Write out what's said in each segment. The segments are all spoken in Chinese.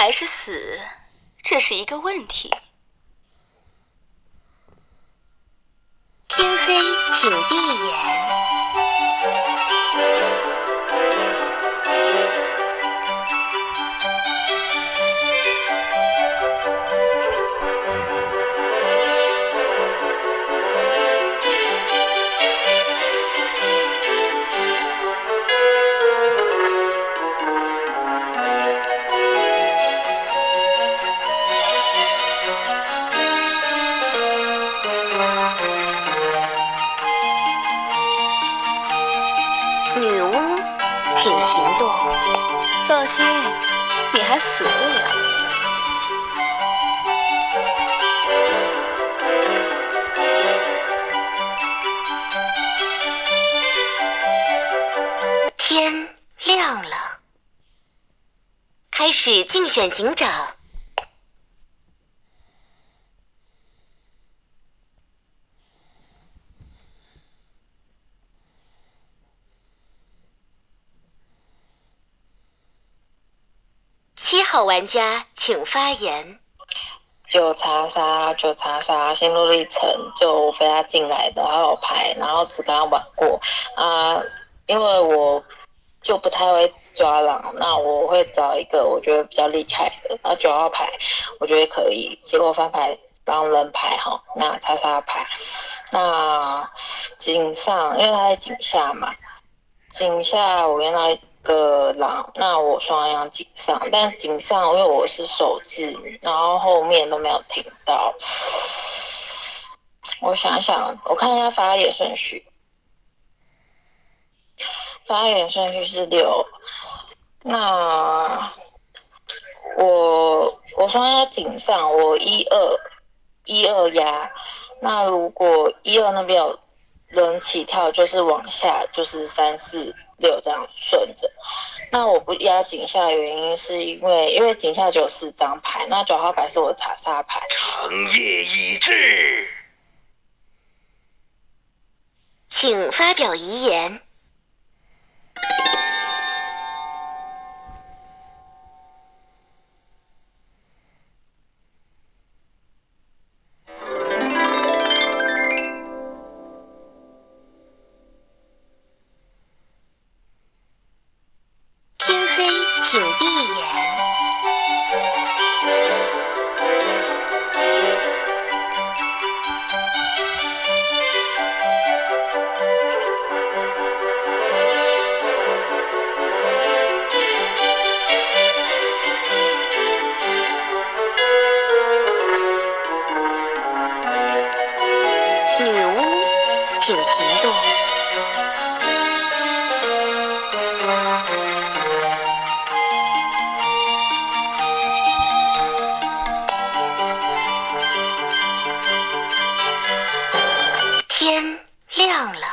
还是死，这是一个问题。天黑，请闭眼。放心，你还死不了。天亮了，开始竞选警长。七号玩家请发言。就查杀，就查杀，心路历程就非他进来的，还有牌，然后只跟他玩过啊，因为我就不太会抓狼，那我会找一个我觉得比较厉害的，然后九号牌我觉得可以，结果翻牌狼人牌哈，那查杀牌，那井上因为他在井下嘛，井下我原来个狼，那我双阳井上，但井上因为我是手字，然后后面都没有听到。我想想，我看一下发言顺序，发言顺序是六。那我我双压井上，我一二一二压。那如果一二那边有人起跳，就是往下，就是三四六这样顺着。那我不压井下的原因是因为，因为井下只有四张牌，那九号牌是我查杀牌。长夜已至，请发表遗言。请行动。天亮了。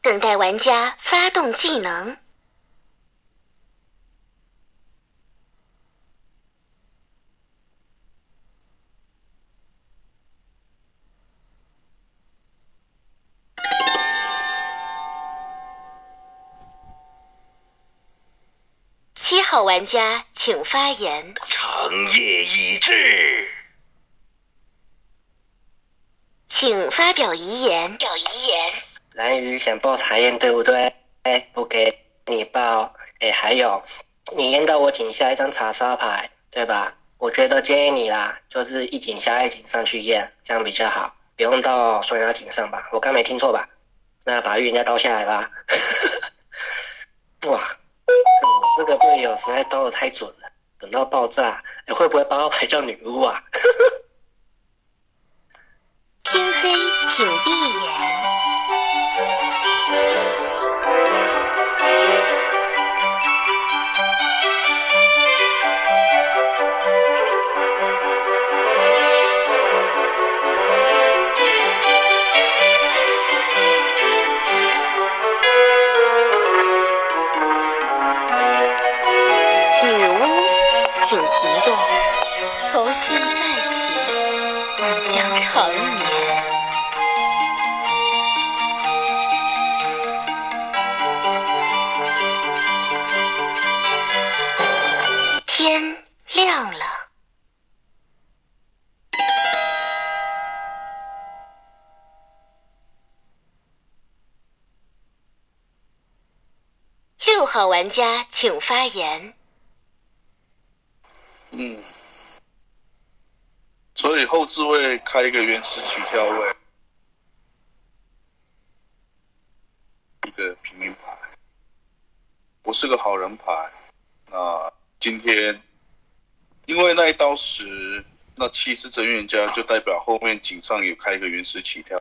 等待玩家发动技能。号玩家请发言。长夜已至，请发表遗言。表遗言。蓝鱼想报查验，对不对？哎，不给你报。哎，还有，你验到我井下一张查杀牌，对吧？我觉得建议你啦，就是一井下一井上去验，这样比较好，不用到双压井上吧？我刚没听错吧？那把预言家刀下来吧。哇，我这个队友实在刀的太准了，等到爆炸。你，会不会帮我拍照女巫啊？从现在起你将成年。天亮了。六号玩家请发言。嗯。所以后置位开一个原始起跳位，一个平民牌。我是个好人牌，那今天因为那一刀十，那七是真预家，就代表后面井上有开一个原始起跳。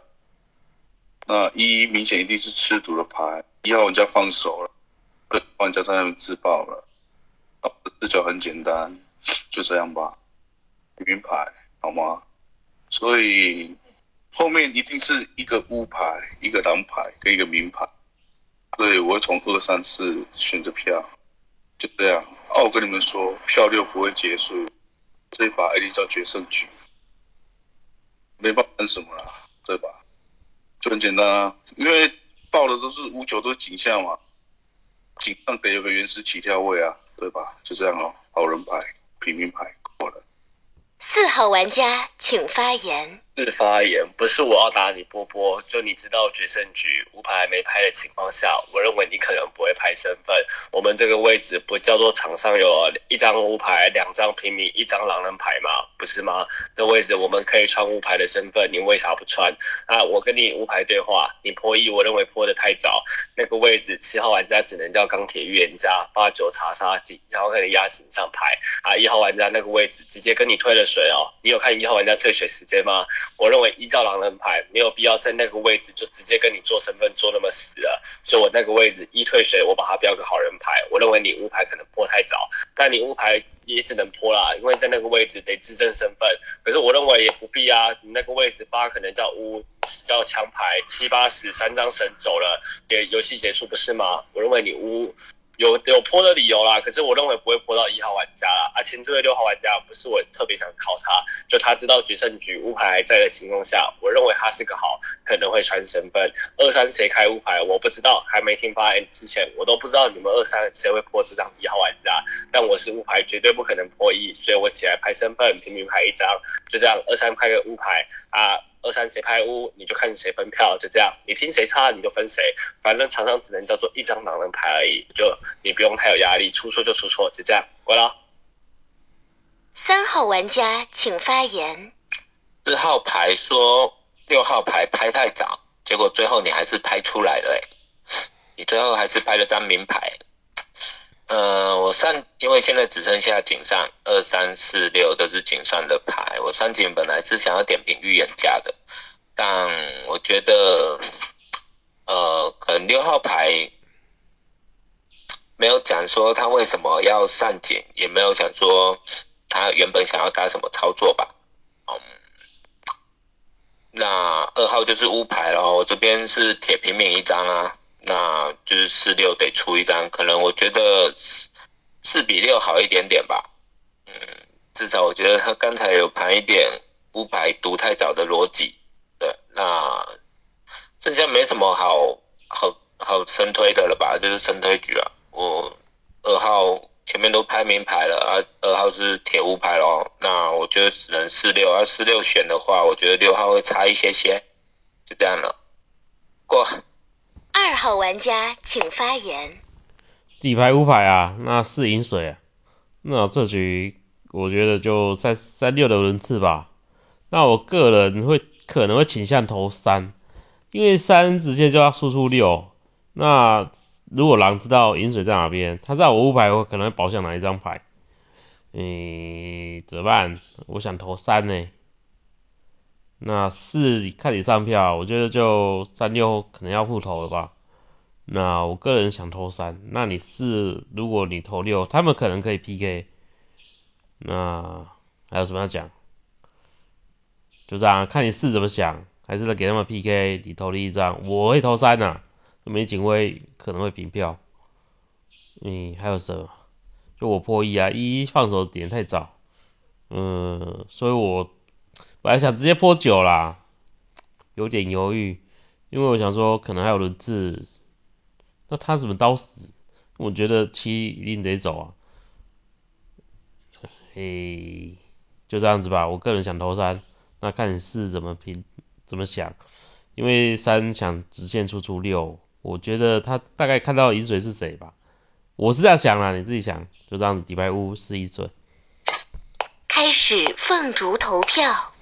那一明显一定是吃毒的牌，一号玩家放手了，二号玩家在那边自爆了。视角很简单，就这样吧，平民牌好吗？所以后面一定是一个乌牌、一个蓝牌跟一个明牌，所以我会从二三四选择票，就这样。哦，我跟你们说，票六不会结束，这一把 AD 叫决胜局，没办法什么啦，对吧？就很简单啊，因为报的都是五九，都是井下嘛，井上得有个原始起跳位啊，对吧？就这样哦，好人牌、平民牌。四号玩家请发言。是发言，不是我要打你波波。就你知道决胜局五牌还没拍的情况下，我认为你可能不会拍身份。我们这个位置不叫做场上有一张五牌、两张平民、一张狼人牌吗？不是吗？这位置我们可以穿五牌的身份，你为啥不穿？啊，我跟你五牌对话，你破一，我认为破的太早。那个位置七号玩家只能叫钢铁预言家，八九查杀警，然后可能压警上牌。啊，一号玩家那个位置直接跟你退了水哦。你有看一号玩家退水时间吗？我认为依照狼人牌，没有必要在那个位置就直接跟你做身份做那么死了，所以我那个位置一退水，我把它标个好人牌。我认为你乌牌可能破太早，但你乌牌也只能破啦，因为在那个位置得自证身份。可是我认为也不必啊，你那个位置八可能叫乌，叫强牌，七八十三张神走了，也游戏结束不是吗？我认为你乌。有有泼的理由啦，可是我认为不会泼到一号玩家啦。而且这位六号玩家不是我特别想考他，就他知道决胜局乌牌还在的情况下，我认为他是个好，可能会传身份。二三谁开乌牌我不知道，还没听发言之前，我都不知道你们二三谁会泼这张一号玩家。但我是乌牌，绝对不可能破一，所以我起来拍身份，平民牌一张，就这样二三拍个乌牌啊。二三谁拍屋，你就看谁分票，就这样。你听谁差，你就分谁。反正场上只能叫做一张狼人牌而已，就你不用太有压力，出错就出错，就这样。过了。三号玩家请发言。四号牌说六号牌拍太早，结果最后你还是拍出来了，你最后还是拍了张名牌。呃，我上，因为现在只剩下井上二三四六都是井上的牌，我上井本来是想要点评预言家的，但我觉得，呃，可能六号牌没有讲说他为什么要上井，也没有讲说他原本想要打什么操作吧，嗯，那二号就是乌牌咯，我这边是铁平民一张啊。那就是四六得出一张，可能我觉得四四比六好一点点吧。嗯，至少我觉得他刚才有盘一点五牌读太早的逻辑。对，那剩下没什么好好好深推的了吧？就是深推局啊。我二号前面都拍名牌了啊，二号是铁五牌咯。那我觉得只能四六，而四六选的话，我觉得六号会差一些些。就这样了，过。二号玩家请发言。底牌五牌啊，那四饮水啊，那这局我觉得就三三六的轮次吧。那我个人会可能会倾向投三，因为三直接就要输出六。那如果狼知道饮水在哪边，他知道我五牌，我可能会保向哪一张牌？嗯，怎么办？我想投三呢。那四看你上票，我觉得就三六可能要互投了吧。那我个人想投三，那你四如果你投六，他们可能可以 PK。那还有什么要讲？就这样，看你四怎么想，还是给他们 PK。你投了一张，我会投三呐。没警卫可能会平票。嗯，还有什么？就我破一啊，一放手点太早。嗯，所以我。本来想直接泼九啦，有点犹豫，因为我想说可能还有轮次，那他怎么刀死？我觉得七一定得走啊。嘿，就这样子吧，我个人想投三，那看你四怎么拼，怎么想，因为三想直线出出六，我觉得他大概看到饮水是谁吧，我是这样想啦，你自己想，就这样子，底牌五试一嘴。开始凤竹投票。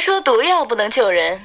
说毒药不能救人？